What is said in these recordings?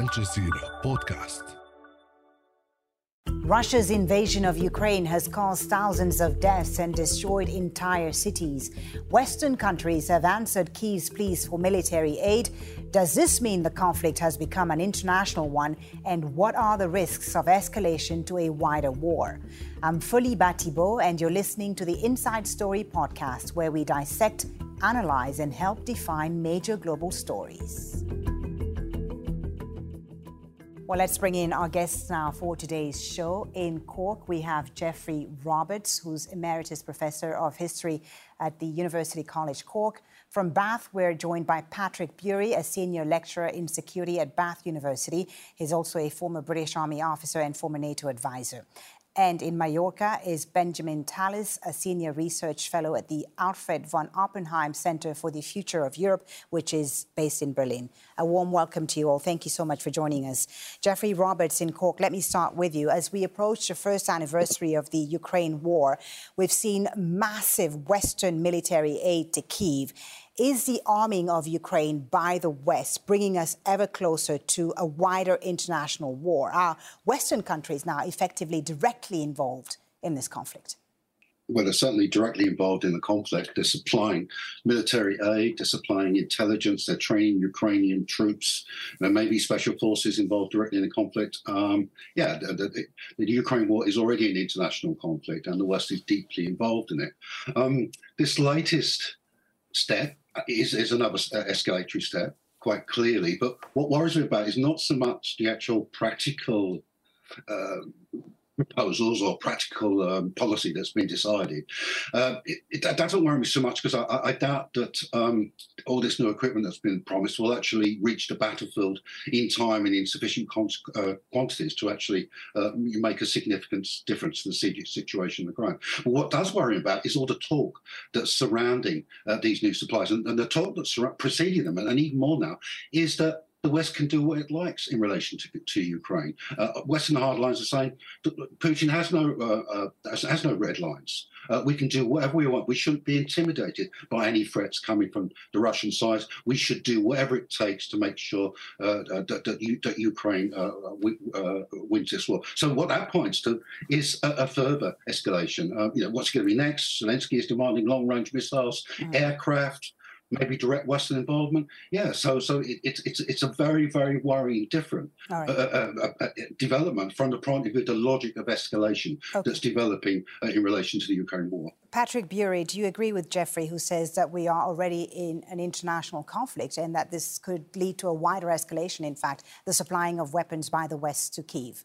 الجزيرة بودكاست Russia's invasion of Ukraine has caused thousands of deaths and destroyed entire cities. Western countries have answered Kyiv's pleas for military aid. Does this mean the conflict has become an international one? And what are the risks of escalation to a wider war? I'm Folly Bah Thibault, and you're listening to the Inside Story podcast, where we dissect, analyze, and help define major global stories. Well, let's bring in our guests now for today's show. In Cork, we have Geoffrey Roberts, who's Emeritus Professor of History at the University College Cork. From Bath, we're joined by Patrick Bury, a senior lecturer in security at Bath University. He's also a former British Army officer and former NATO advisor. And in Mallorca is Benjamin Tallis, a senior research fellow at the Alfred von Oppenheim Center for the Future of Europe, which is based in Berlin. A warm welcome to you all. Thank you so much for joining us. Geoffrey Roberts in Cork, let me start with you. As we approach the first anniversary of the Ukraine war, we've seen massive Western military aid to Kiev. Is the arming of Ukraine by the West bringing us ever closer to a wider international war? Are Western countries now effectively directly involved in this conflict? well, they're certainly directly involved in the conflict. They're supplying military aid, they're supplying intelligence, they're training Ukrainian troops. There may be special forces involved directly in the conflict. Um, yeah, the, the, the, Ukraine war is already an international conflict, and the West is deeply involved in it. Um, this latest step is, is another uh, escalatory step, quite clearly. But what worries me about is not so much the actual practical uh, proposals or practical um, policy that's been decided. Uh, it, it, that doesn't worry me so much because I, I, doubt that um, all this new equipment that's been promised will actually reach the battlefield in time and in sufficient uh, quantities to actually uh, make a significant difference to the situation on the ground. But what does worry me about is all the talk that's surrounding uh, these new supplies and, and the talk that's preceding them, and, and even more now, is that the West can do what it likes in relation to, to Ukraine. Uh, Western hardlines are saying Putin has no uh, uh, has, has, no red lines. Uh, we can do whatever we want. We shouldn't be intimidated by any threats coming from the Russian side. We should do whatever it takes to make sure uh, uh, that, that, that, Ukraine wins this war. So what that points to is a, a further escalation. you know what's going to be next? Zelensky is demanding long-range missiles, mm. aircraft maybe direct Western involvement. Yeah, so so it, it's it's it's a very very worrying different right. uh, uh, uh, uh, development from the point of view the logic of escalation okay. that's developing uh, in relation to the Ukraine war. Patrick Bury, do you agree with Geoffrey, who says that we are already in an international conflict and that this could lead to a wider escalation? In fact, the supplying of weapons by the West to Kiev.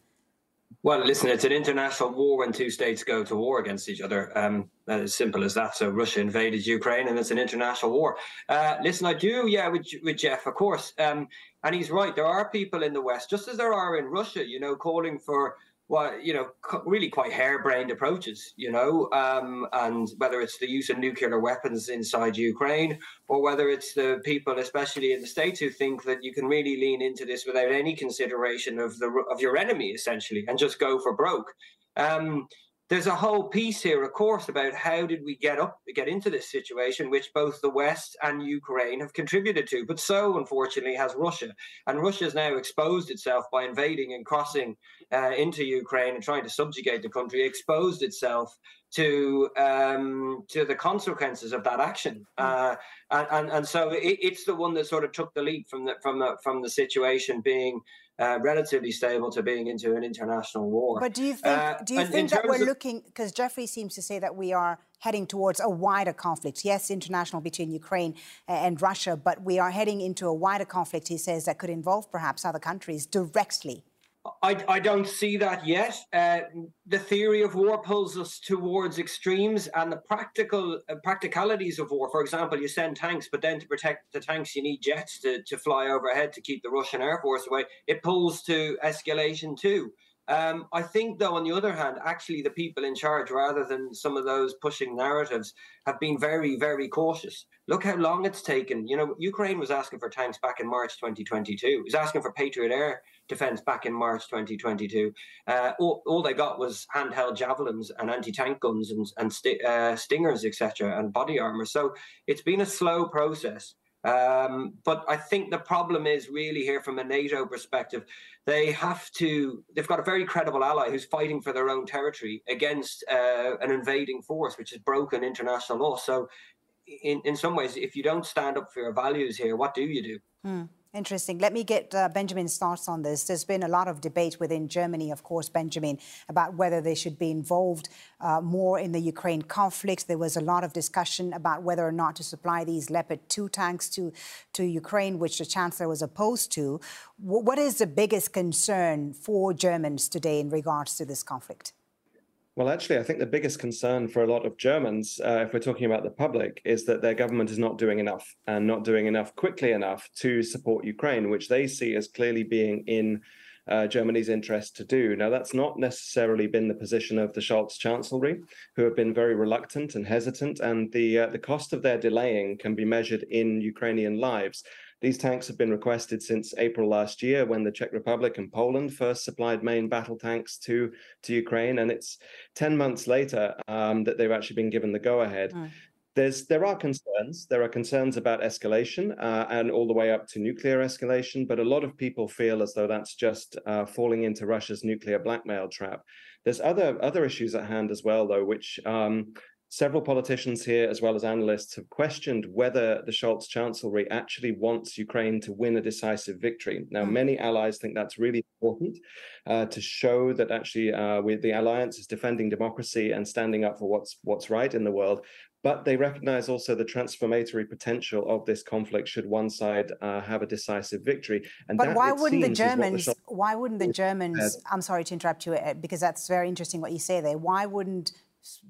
Well, listen, it's an international war when two states go to war against each other. Um, as simple as that. So Russia invaded Ukraine, and it's an international war. Uh, listen, I do, yeah, with, with Jeff, of course. Um, and he's right. There are people in the West, just as there are in Russia, you know, calling for well, you know, really quite harebrained approaches, you know, um, and whether it's the use of nuclear weapons inside Ukraine or whether it's the people, especially in the states, who think that you can really lean into this without any consideration of the of your enemy, essentially, and just go for broke. Um, there's a whole piece here, of course, about how did we get up, get into this situation, which both the West and Ukraine have contributed to. But so, unfortunately, has Russia. And Russia has now exposed itself by invading and crossing uh, into Ukraine and trying to subjugate the country, exposed itself to um, to the consequences of that action. Hmm. Uh, and, and, and so it, it's the one that sort of took the leap from the from the from the situation being uh, relatively stable to being into an international war. But do you think uh, do you think that we're of, looking because Geoffrey seems to say that we are heading towards a wider conflict. Yes, international between Ukraine and Russia, but we are heading into a wider conflict. He says that could involve perhaps other countries directly. I, I don't see that yet. Uh, the theory of war pulls us towards extremes, and the practical uh, practicalities of war. For example, you send tanks, but then to protect the tanks, you need jets to, to fly overhead to keep the Russian air force away. It pulls to escalation too. Um, I think, though, on the other hand, actually, the people in charge, rather than some of those pushing narratives, have been very, very cautious. Look how long it's taken. You know, Ukraine was asking for tanks back in March 2022. It was asking for Patriot air defense back in March 2022. Uh, all, all, they got was handheld javelins and anti-tank guns and, and uh, stingers, etc., and body armor. So it's been a slow process. Um, but I think the problem is really here from a NATO perspective, they have to, they've got a very credible ally who's fighting for their own territory against uh, an invading force, which has broken international law. So, in, in some ways, if you don't stand up for your values here, what do you do? Hmm. Interesting. Let me get uh, Benjamin's thoughts on this. There's been a lot of debate within Germany, of course, Benjamin, about whether they should be involved uh, more in the Ukraine conflict. There was a lot of discussion about whether or not to supply these Leopard 2 tanks to, to Ukraine, which the Chancellor was opposed to. W what is the biggest concern for Germans today in regards to this conflict? Well, actually, I think the biggest concern for a lot of Germans, uh, if we're talking about the public, is that their government is not doing enough and not doing enough quickly enough to support Ukraine, which they see as clearly being in uh, Germany's interest to do. Now, that's not necessarily been the position of the Scholz Chancellery, who have been very reluctant and hesitant, and the uh, the cost of their delaying can be measured in Ukrainian lives. These tanks have been requested since April last year when the Czech Republic and Poland first supplied main battle tanks to, to Ukraine. And it's 10 months later um, that they've actually been given the go ahead. Mm. There's, there are concerns. There are concerns about escalation uh, and all the way up to nuclear escalation, but a lot of people feel as though that's just uh, falling into Russia's nuclear blackmail trap. There's other other issues at hand as well, though, which um, Several politicians here, as well as analysts, have questioned whether the Scholz Chancellery actually wants Ukraine to win a decisive victory. Now, mm. many allies think that's really important uh, to show that actually uh, the alliance is defending democracy and standing up for what's what's right in the world. But they recognize also the transformatory potential of this conflict should one side uh, have a decisive victory. And but that, why wouldn't the Germans? The why wouldn't the Germans? I'm sorry to interrupt you uh, because that's very interesting what you say there. Why wouldn't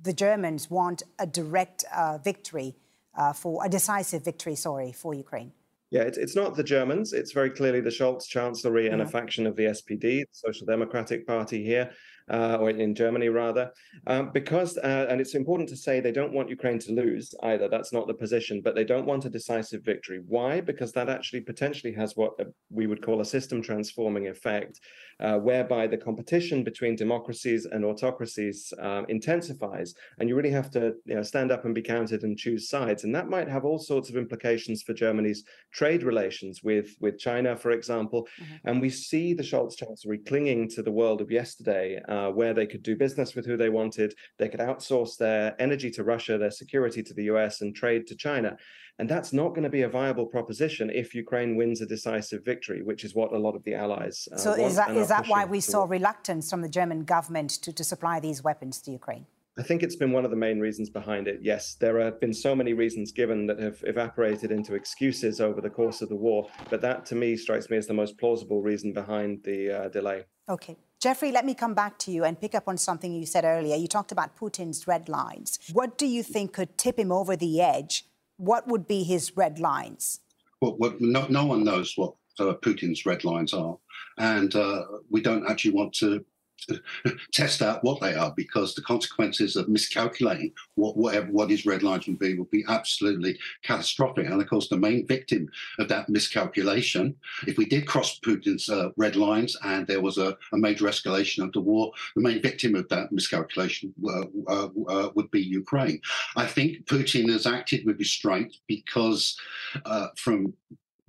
the Germans want a direct uh, victory uh, for a decisive victory, sorry, for Ukraine. Yeah, it's, it's not the Germans. It's very clearly the Scholz Chancellery and a faction of the SPD, the Social Democratic Party here, uh, or in Germany rather, um, because uh, and it's important to say they don't want Ukraine to lose either. That's not the position, but they don't want a decisive victory. Why? Because that actually potentially has what uh, we would call a system transforming effect, uh, whereby the competition between democracies and autocracies um, intensifies, and you really have to you know, stand up and be counted and choose sides, and that might have all sorts of implications for Germany's trade relations with with China, for example. Mm-hmm. And we see the Scholz Chancellery clinging to the world of yesterday uh, where they could do business with who they wanted. They could outsource their energy to Russia, their security to the US, and trade to China. And that's not going to be a viable proposition if Ukraine wins a decisive victory, which is what a lot of the allies. Uh, so is that is that why we saw reluctance from the German government to, to supply these weapons to Ukraine? I think it's been one of the main reasons behind it. Yes, there have been so many reasons given that have evaporated into excuses over the course of the war, but that to me strikes me as the most plausible reason behind the uh, delay. Okay. Geoffrey, let me come back to you and pick up on something you said earlier. You talked about Putin's red lines. What do you think could tip him over the edge? What would be his red lines? Well, well no, no, one knows what uh, Putin's red lines are. And uh, we don't actually want to test out what they are because the consequences of miscalculating what whatever what his red lines would be would be absolutely catastrophic. And of course, the main victim of that miscalculation, if we did cross Putin's uh, red lines and there was a, a, major escalation of the war, the main victim of that miscalculation uh, uh, uh would be Ukraine. I think Putin has acted with restraint because, uh, from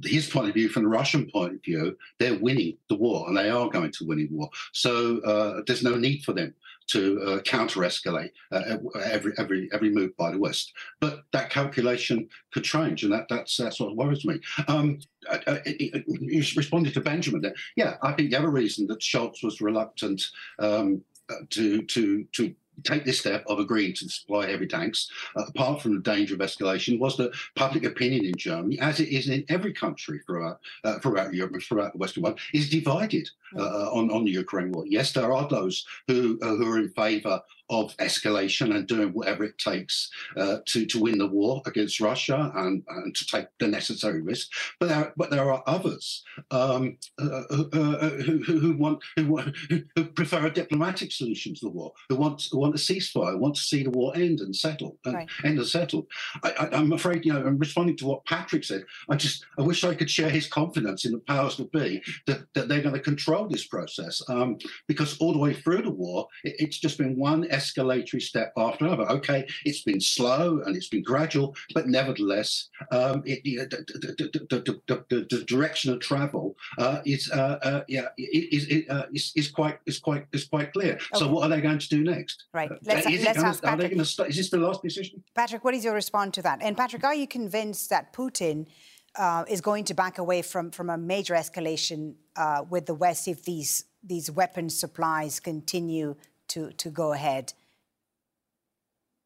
his point of view, from the Russian point of view, they're winning the war and they are going to win the war. So uh, there's no need for them to uh, counter-escalate uh, every every every move by the West. But that calculation could change, and that that's that's what worries me. Um, you responded to Benjamin there. Yeah, I think the other reason that Scholz was reluctant um, to to to take this step of agreeing to supply heavy tanks, uh, apart from the danger of escalation, was that public opinion in Germany, as it is in every country throughout uh, throughout Europe and throughout the Western world, is divided uh, mm. on on the Ukraine war. Yes, there are those who uh, who are in favour of escalation and doing whatever it takes uh, to to win the war against Russia and, and to take the necessary risk. But there, but there are others um, uh, uh, uh who, who, want who, who, prefer a diplomatic solution to the war, who want who want a ceasefire, who want to see the war end and settle, and right. end and settled. I, am afraid, you know, I'm responding to what Patrick said. I just I wish I could share his confidence in the powers that be that, that they're going to control this process um, because all the way through the war, it, it's just been one escalatory step after another. Okay, it's been slow and it's been gradual, but nevertheless, um, it, the, the, the, the, direction of travel uh, is uh, uh, yeah is, uh, is, is quite is quite is quite clear. Okay. So what are they going to do next? Right. Let's, is let's gonna, ask Patrick. Are they start, is this the last decision? Patrick, what is your response to that? And Patrick, are you convinced that Putin? Uh, is going to back away from, from a major escalation uh, with the West if these these weapons supplies continue to to go ahead?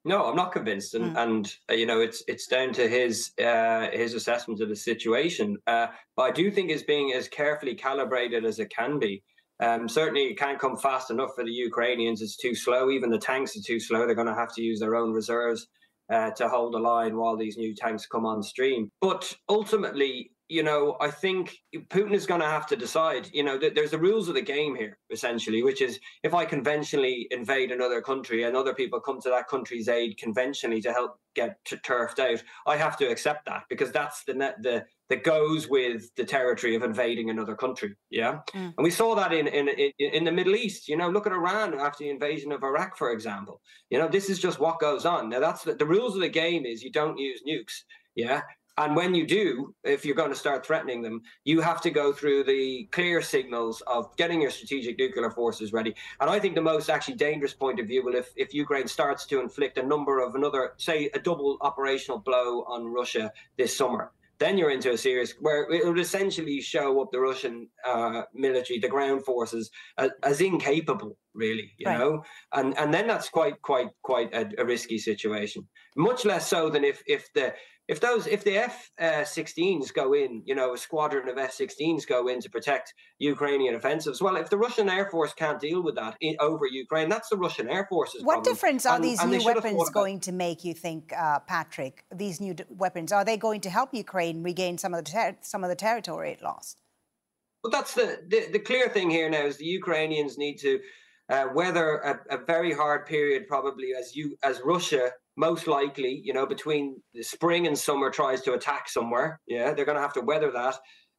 No, I'm not convinced, and mm. and uh, you know it's it's down to his uh, his assessment of the situation. Uh, but I do think it's being as carefully calibrated as it can be. Um, certainly, it can't come fast enough for the Ukrainians. It's too slow. Even the tanks are too slow. They're going to have to use their own reserves uh, to hold the line while these new tanks come on stream. But ultimately, you know, I think Putin is going to have to decide. You know, th- there's the rules of the game here, essentially, which is if I conventionally invade another country and other people come to that country's aid conventionally to help get t- turfed out, I have to accept that because that's the net the that goes with the territory of invading another country. Yeah, mm. and we saw that in, in in in the Middle East. You know, look at Iran after the invasion of Iraq, for example. You know, this is just what goes on. Now, that's the, the rules of the game. Is you don't use nukes. Yeah, and when you do, if you're going to start threatening them, you have to go through the clear signals of getting your strategic nuclear forces ready. And I think the most actually dangerous point of view will if, if Ukraine starts to inflict a number of another, say, a double operational blow on Russia this summer then you're into a serious where it would essentially show up the Russian uh, military, the ground forces, as, as incapable, really, you right. know, and and then that's quite quite quite a, a, risky situation. Much less so than if if the if those if the F-16s uh, go in, you know, a squadron of F-16s go in to protect Ukrainian offensives. Well, if the Russian Air Force can't deal with that in, over Ukraine, that's the Russian Air Force's What problem. difference are and, these and new weapons going to make? You think, uh, Patrick? These new d- weapons are they going to help Ukraine regain some of the ter- some of the territory it lost? Well, that's the, the the clear thing here now is the Ukrainians need to uh, weather a, a, very hard period, probably as you as Russia most likely, you know, between the spring and summer tries to attack somewhere. Yeah, they're going to have to weather that.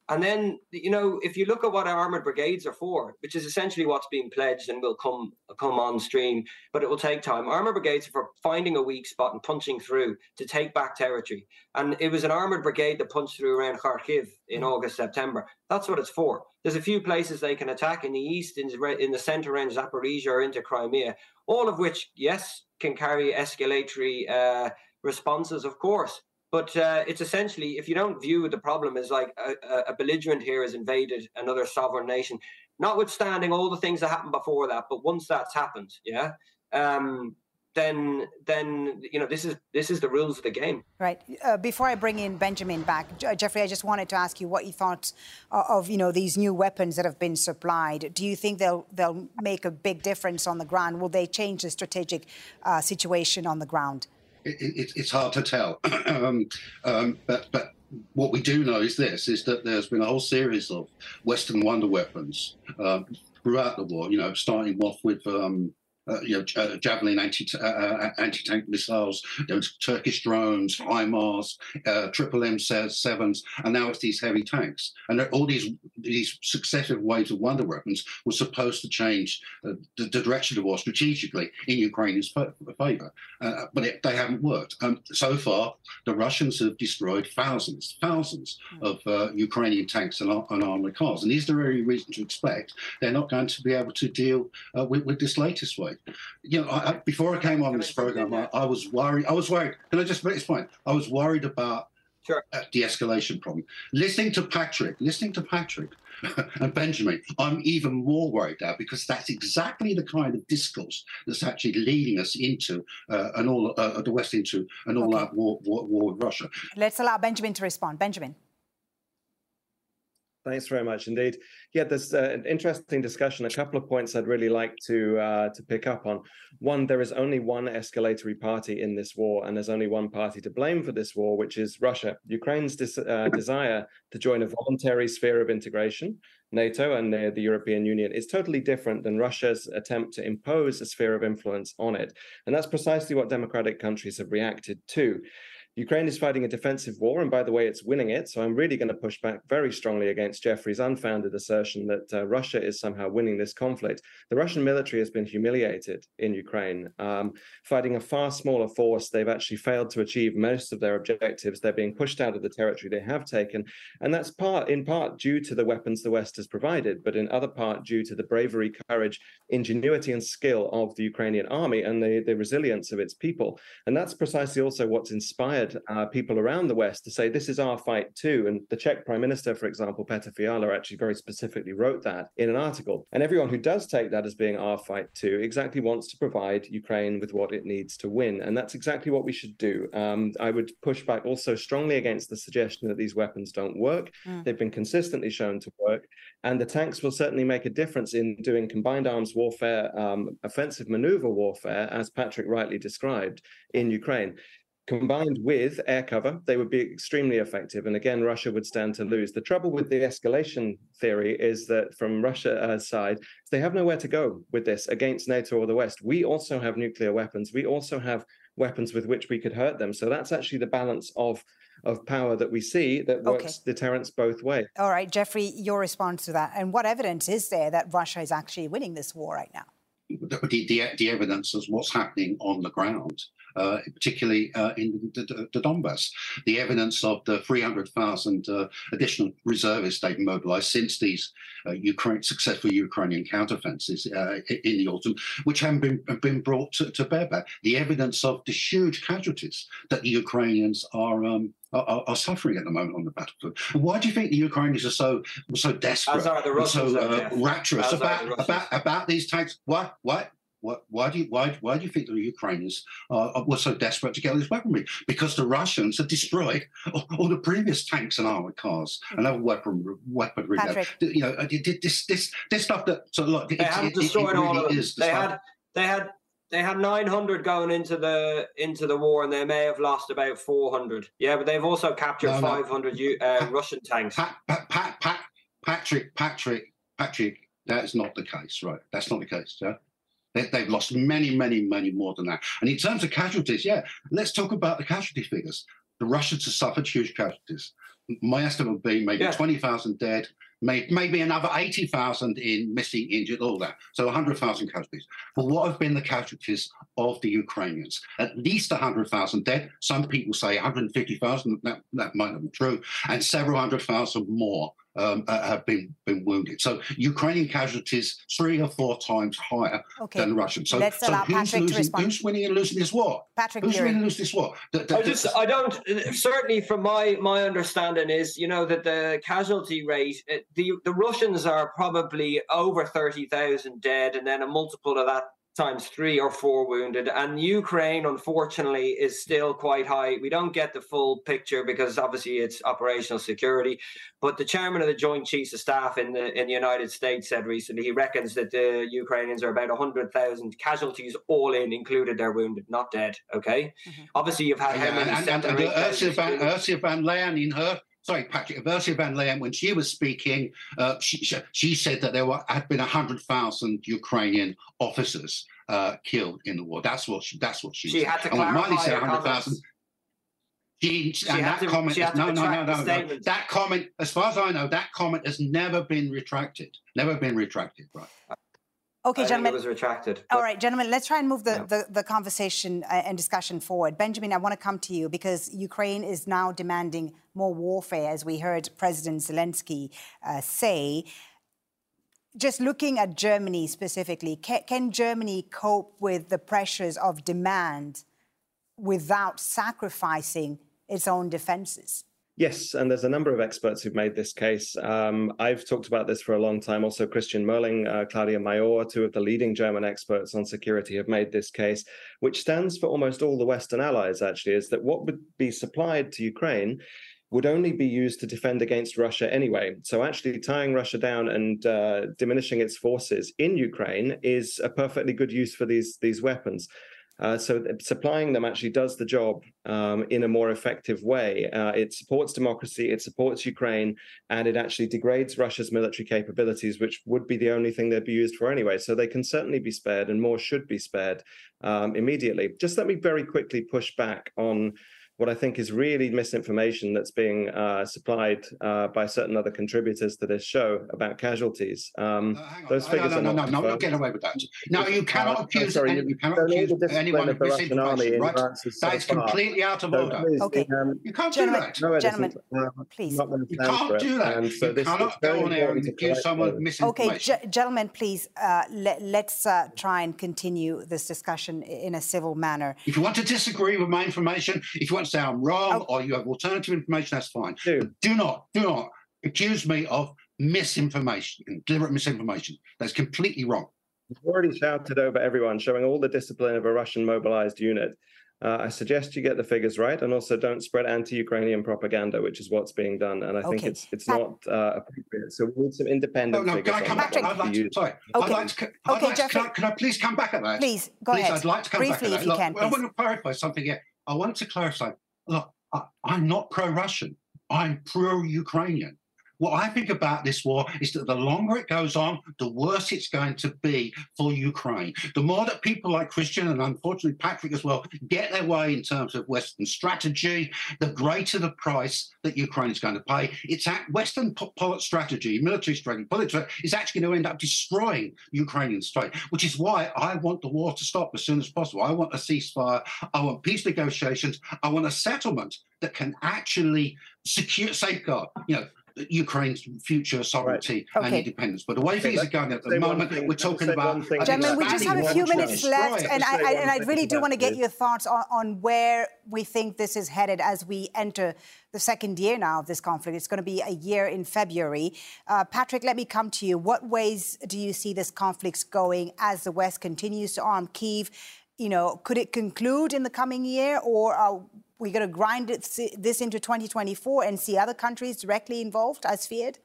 And then, you know, if you look at what armored brigades are for, which is essentially what's being pledged and will come come on stream, but it will take time. Armored brigades are for finding a weak spot and punching through to take back territory. And it was an armored brigade that punched through around Kharkiv in mm. August, September. That's what it's for. There's a few places they can attack in the east, in the, in the center around Zaporizhia or into Crimea, all of which, yes, can carry escalatory uh, responses, of course. But uh, it's essentially, if you don't view the problem as like a, a, belligerent here has invaded another sovereign nation, notwithstanding all the things that happened before that, but once that's happened, yeah, um, then then you know this is this is the rules of the game. Right. Uh, before I bring in Benjamin back, Geoffrey, I just wanted to ask you what you thought of you know these new weapons that have been supplied. Do you think they'll they'll make a big difference on the ground? Will they change the strategic uh, situation on the ground? It, it, it's hard to tell. um, um, but but what we do know is this: is that there's been a whole series of Western wonder weapons um, throughout the war. You know, starting off with um, uh, you know, uh, Javelin anti uh, uh, anti tank missiles, those Turkish drones, HIMARS, uh, triple M sevens, and now it's these heavy tanks. And all these these successive waves of wonder weapons were supposed to change the, the, direction of war strategically in Ukraine's favor, uh, but it, they haven't worked. Um, so far, the Russians have destroyed thousands, thousands hmm. of Ukrainian tanks and, and, armored cars, and is there any reason to expect they're not going to be able to deal with, with this latest wave you know, I, before I came on this program, I, I, was worried. I was worried. Can I just make this point? I was worried about sure. uh, de-escalation problem. Listening to Patrick, listening to Patrick and Benjamin, I'm even more worried now because that's exactly the kind of discourse that's actually leading us into uh, an all uh, the West into an all-out okay. war, war, war with Russia. Let's allow Benjamin to respond. Benjamin. Thanks very much indeed. Yeah, there's uh, an interesting discussion. A couple of points I'd really like to uh, to pick up on. One, there is only one escalatory party in this war, and there's only one party to blame for this war, which is Russia. Ukraine's dis- uh, desire to join a voluntary sphere of integration, NATO and the, the European Union, is totally different than Russia's attempt to impose a sphere of influence on it, and that's precisely what democratic countries have reacted to. Ukraine is fighting a defensive war, and by the way, it's winning it. So I'm really going to push back very strongly against Geoffrey's unfounded assertion that uh, Russia is somehow winning this conflict. The Russian military has been humiliated in Ukraine, um, fighting a far smaller force. They've actually failed to achieve most of their objectives. They're being pushed out of the territory they have taken, and that's part, in part, due to the weapons the West has provided, but in other part due to the bravery, courage, ingenuity, and skill of the Ukrainian army and the, the resilience of its people. And that's precisely also what's inspired inspired uh, people around the West to say this is our fight too. And the Czech Prime Minister, for example, Petr Fiala, actually very specifically wrote that in an article. And everyone who does take that as being our fight too exactly wants to provide Ukraine with what it needs to win. And that's exactly what we should do. Um, I would push back also strongly against the suggestion that these weapons don't work. Mm. They've been consistently shown to work. And the tanks will certainly make a difference in doing combined arms warfare, um, offensive maneuver warfare, as Patrick rightly described in Ukraine combined with air cover, they would be extremely effective. And again, Russia would stand to lose. The trouble with the escalation theory is that from Russia's uh, side, they have nowhere to go with this against NATO or the West. We also have nuclear weapons. We also have weapons with which we could hurt them. So that's actually the balance of of power that we see that works okay. deterrence both ways. All right, Geoffrey, your response to that, and what evidence is there that Russia is actually winning this war right now? The, the, the evidence is what's happening on the ground uh, particularly uh, in the, the, the, Donbass. The evidence of the 300,000 uh, additional reservists they've mobilized since these uh, Ukraine, successful Ukrainian counteroffensives uh, in the autumn, which haven't been, been brought to, to bear. Back. The evidence of the huge casualties that the Ukrainians are um, are, are, suffering at the moment on the battlefield. why do you think the Ukrainians are so so desperate, so uh, rapturous about, about about these tanks? Why what, why do you why why do you think the Ukrainians uh, were so desperate to get this weaponry? Because the Russians had destroyed all, all the previous tanks and armored cars mm-hmm. and other weapon weaponry. You know, uh, this this this stuff that so look, they had destroyed it, it really all of them. They had they had they had 900 going into the into the war, and they may have lost about 400. Yeah, but they've also captured no, no. 500 uh, Pat, Russian tanks. Pat, Pat, Pat, Patrick, Patrick, Patrick, that's not the case, right? That's not the case. Yeah? They, have lost many, many, many more than that. And in terms of casualties, yeah, let's talk about the casualty figures. The Russians have suffered huge casualties. My estimate would be maybe yeah. 20,000 dead, maybe another 80,000 in missing, injured, all that. So 100,000 casualties. But what have been the casualties of the Ukrainians? At least 100,000 dead. Some people say 150,000. That, that might not be true. And several hundred thousand more um, uh, have been been wounded. So Ukrainian casualties three or four times higher okay. than Russian. So, Let's so allow who's Patrick losing? To who's winning and losing this war? Patrick, who's winning and losing this war? The, the, I just I don't certainly from my my understanding is you know that the casualty rate the the Russians are probably over thirty thousand dead, and then a multiple of that times three or four wounded. And Ukraine, unfortunately, is still quite high. We don't get the full picture because obviously it's operational security. But the chairman of the Joint Chiefs of Staff in the in the United States said recently he reckons that the Ukrainians are about hundred thousand casualties all in, included their wounded, not dead. Okay. Mm-hmm. Obviously, you've had yeah, how many? And, and, and, and Ursula, van, Ursula von Leyen in her sorry, Patrick, Ursula der Leyen, when she was speaking, uh, she, she said that there were, had been 100,000 Ukrainian officers uh, killed in the war. That's what she, that's what she, she said. had to and clarify Milley said 100,000. She, she, and that to, comment is, no, no, no, no, no. That comment, as far as I know, that comment has never been retracted. Never been retracted, right? Okay, I gentlemen. it was retracted. All right, gentlemen, let's try and move the, yeah. the, the, conversation uh, and discussion forward. Benjamin, I want to come to you because Ukraine is now demanding more warfare, as we heard President Zelensky uh, say. Just looking at Germany specifically, can, can Germany cope with the pressures of demand without sacrificing its own defenses? Yes, and there's a number of experts who've made this case. Um, I've talked about this for a long time. Also, Christian Moelling, uh, Claudia Major, two of the leading German experts on security, have made this case, which stands for almost all the Western allies, actually, is that what would be supplied to Ukraine would only be used to defend against Russia anyway. So, actually, tying Russia down and uh, diminishing its forces in Ukraine is a perfectly good use for these, these weapons. Uh, so supplying them actually does the job um, in a more effective way. Uh, it supports democracy, it supports Ukraine, and it actually degrades Russia's military capabilities, which would be the only thing they'd be used for anyway. So they can certainly be spared, and more should be spared um, immediately. Just let me very quickly push back on what I think is really misinformation that's being uh, supplied uh, by certain other contributors to this show about casualties. Um, Uh, those figures no, are no, not no, no, no, confirmed. get away with that. No, you cannot Uh, accuse, sorry, any, you- you cannot accuse the anyone of of the Russian army misinformation, right? advances so That is far. completely out of So order. please, Okay. um, You can't do that. no, Gentlemen, isn't. Uh, please. not You can't do that. And so you this cannot go on air and accuse someone of misinformation. Okay, ge- gentlemen, please uh, let, let's uh, try and continue this discussion in a civil manner. If you want to disagree with my information, if you want to say I'm wrong Oh. or you have alternative information, that's fine. Do. Do not, do not accuse me of misinformation, deliberate misinformation. That's completely wrong. You've already shouted over everyone, showing all the discipline of a Russian mobilized unit. Uh, I suggest you get the figures right, and also don't spread anti-Ukrainian propaganda, which is what's being done. And I think it's it's Pat- not uh, appropriate. So we need some No, independent no, figures. can I come back? I'd to like to, use. sorry. I'd Okay. like to, I'd Okay, like to, can, I, can I please come back at that? Please, go please, ahead. I'd like to come Briefly, back at that. if you Look, can, I want to clarify something here. I want to clarify. Look, I, I'm not pro-Russian. I'm pro-Ukrainian. What I think about this war is that the longer it goes on, the worse it's going to be for Ukraine. The more that people like Christian and unfortunately Patrick as well get their way in terms of Western strategy, the greater the price that Ukraine is going to pay. It's at Western po- polit strategy, military strategy, political is actually going to end up destroying Ukrainian state, which is why I want the war to stop as soon as possible. I want a ceasefire. I want peace negotiations. I want a settlement that can actually secure, safeguard, you know, Ukraine's future sovereignty and Okay. independence. But the way Okay, things are going at the moment, thing- we're talking about. one thing. an Gentlemen, we just have a few minutes destroy left, it. and I, I, and I really do want to get your thoughts on, on where we think this is headed as we enter the second year now of this conflict. It's going to be a year in February. Uh, Patrick, let me come to you. What ways do you see this conflict going as the West continues to arm Kiev? You know, could it conclude in the coming year, or are we going to grind this into 2024 and see other countries directly involved as feared?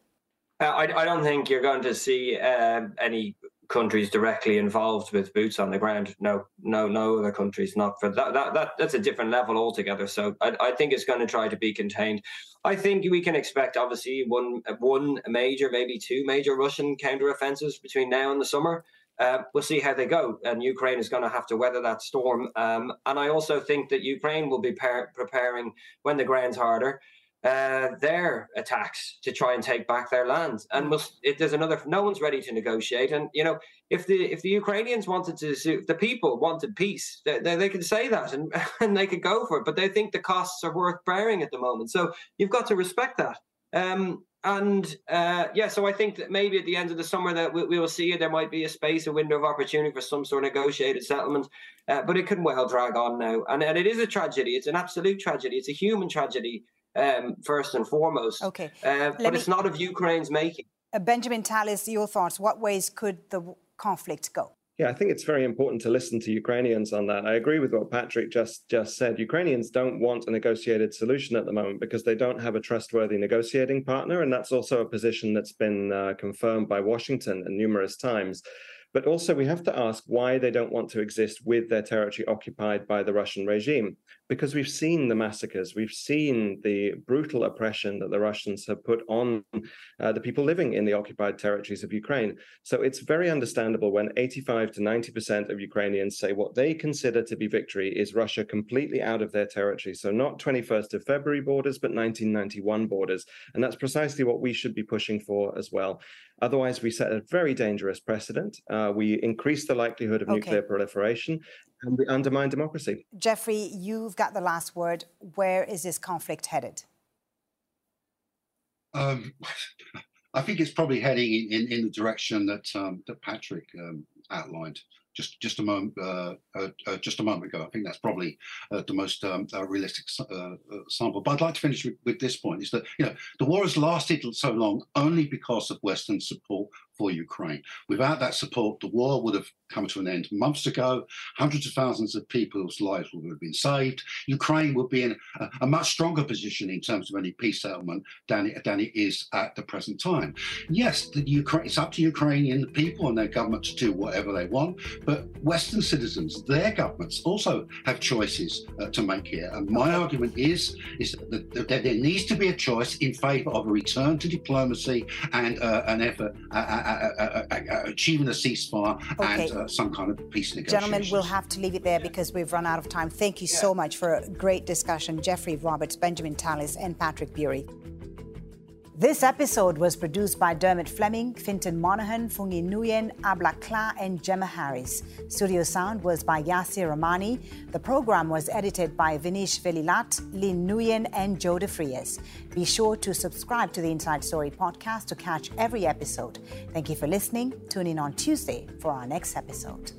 Uh, I, I don't think you're going to see um, any countries directly involved with boots on the ground. No, no, no other countries. Not for that. That, that that's a different level altogether. So I, I think it's going to try to be contained. I think we can expect obviously one one major, maybe two major Russian counteroffensives between now and the summer. Uh, we'll see how they go, and Ukraine is going to have to weather that storm. Um, and I also think that Ukraine will be par- preparing when the ground's harder uh, their attacks to try and take back their lands. And must, if there's another, no one's ready to negotiate. And you know, if the if the Ukrainians wanted to, the people wanted peace, they, they, they could say that and and they could go for it. But they think the costs are worth bearing at the moment. So you've got to respect that. Um, and uh, yeah, so I think that maybe at the end of the summer that we, we will see there might be a space, a window of opportunity for some sort of negotiated settlement. Uh, but it could well drag on now, and, and it is a tragedy. It's an absolute tragedy. It's a human tragedy um, first and foremost. Okay. Uh, but me- it's not of Ukraine's making. Uh, Benjamin Tallis, your thoughts. What ways could the conflict go? Yeah, I think it's very important to listen to Ukrainians on that. I agree with what Patrick just just said. Ukrainians don't want a negotiated solution at the moment because they don't have a trustworthy negotiating partner, and that's also a position that's been uh, confirmed by Washington numerous times. But also, we have to ask why they don't want to exist with their territory occupied by the Russian regime. Because we've seen the massacres, we've seen the brutal oppression that the Russians have put on uh, the people living in the occupied territories of Ukraine. So it's very understandable when 85 to 90% of Ukrainians say what they consider to be victory is Russia completely out of their territory. So not 21st of February borders, but 1991 borders. And that's precisely what we should be pushing for as well. Otherwise, we set a very dangerous precedent. Uh, we increase the likelihood of Okay. nuclear proliferation and we undermine democracy. Geoffrey, you've got the last word. Where is this conflict headed? Um, I think it's probably heading in, in, in the direction that um, that Patrick um, outlined just just a moment uh, uh, uh, just a moment ago. I think that's probably uh, the most um, uh, realistic sample. But I'd like to finish with, with this point: is that you know the war has lasted so long only because of Western support for Ukraine. Without that support, the war would have come to an end months ago. Hundreds of thousands of people's lives would have been saved. Ukraine would be in a, a much stronger position in terms of any peace settlement than it, than it is at the present time. Yes, the Ukraine, it's up to Ukrainian people and their government to do whatever they want, but Western citizens, their governments also have choices uh, to make here. And my argument is, is that, that there needs to be a choice in favour of a return to diplomacy and uh, an effort achieving a ceasefire Okay. and uh, some kind of peace negotiations. Gentlemen, we'll have to leave it there because we've run out of time. Thank you yeah. so much for a great discussion. Geoffrey Roberts, Benjamin Tallis, and Patrick Bury. This episode was produced by Dermot Fleming, Fintan Monahan, Fungi Nguyen, Abla Kla, and Gemma Harris. Studio sound was by Yasir Ramani. The program was edited by Vinish Velilat, Lin Nguyen, and Joe DeFrias. Be sure to subscribe to the Inside Story podcast to catch every episode. Thank you for listening. Tune in on Tuesday for our next episode.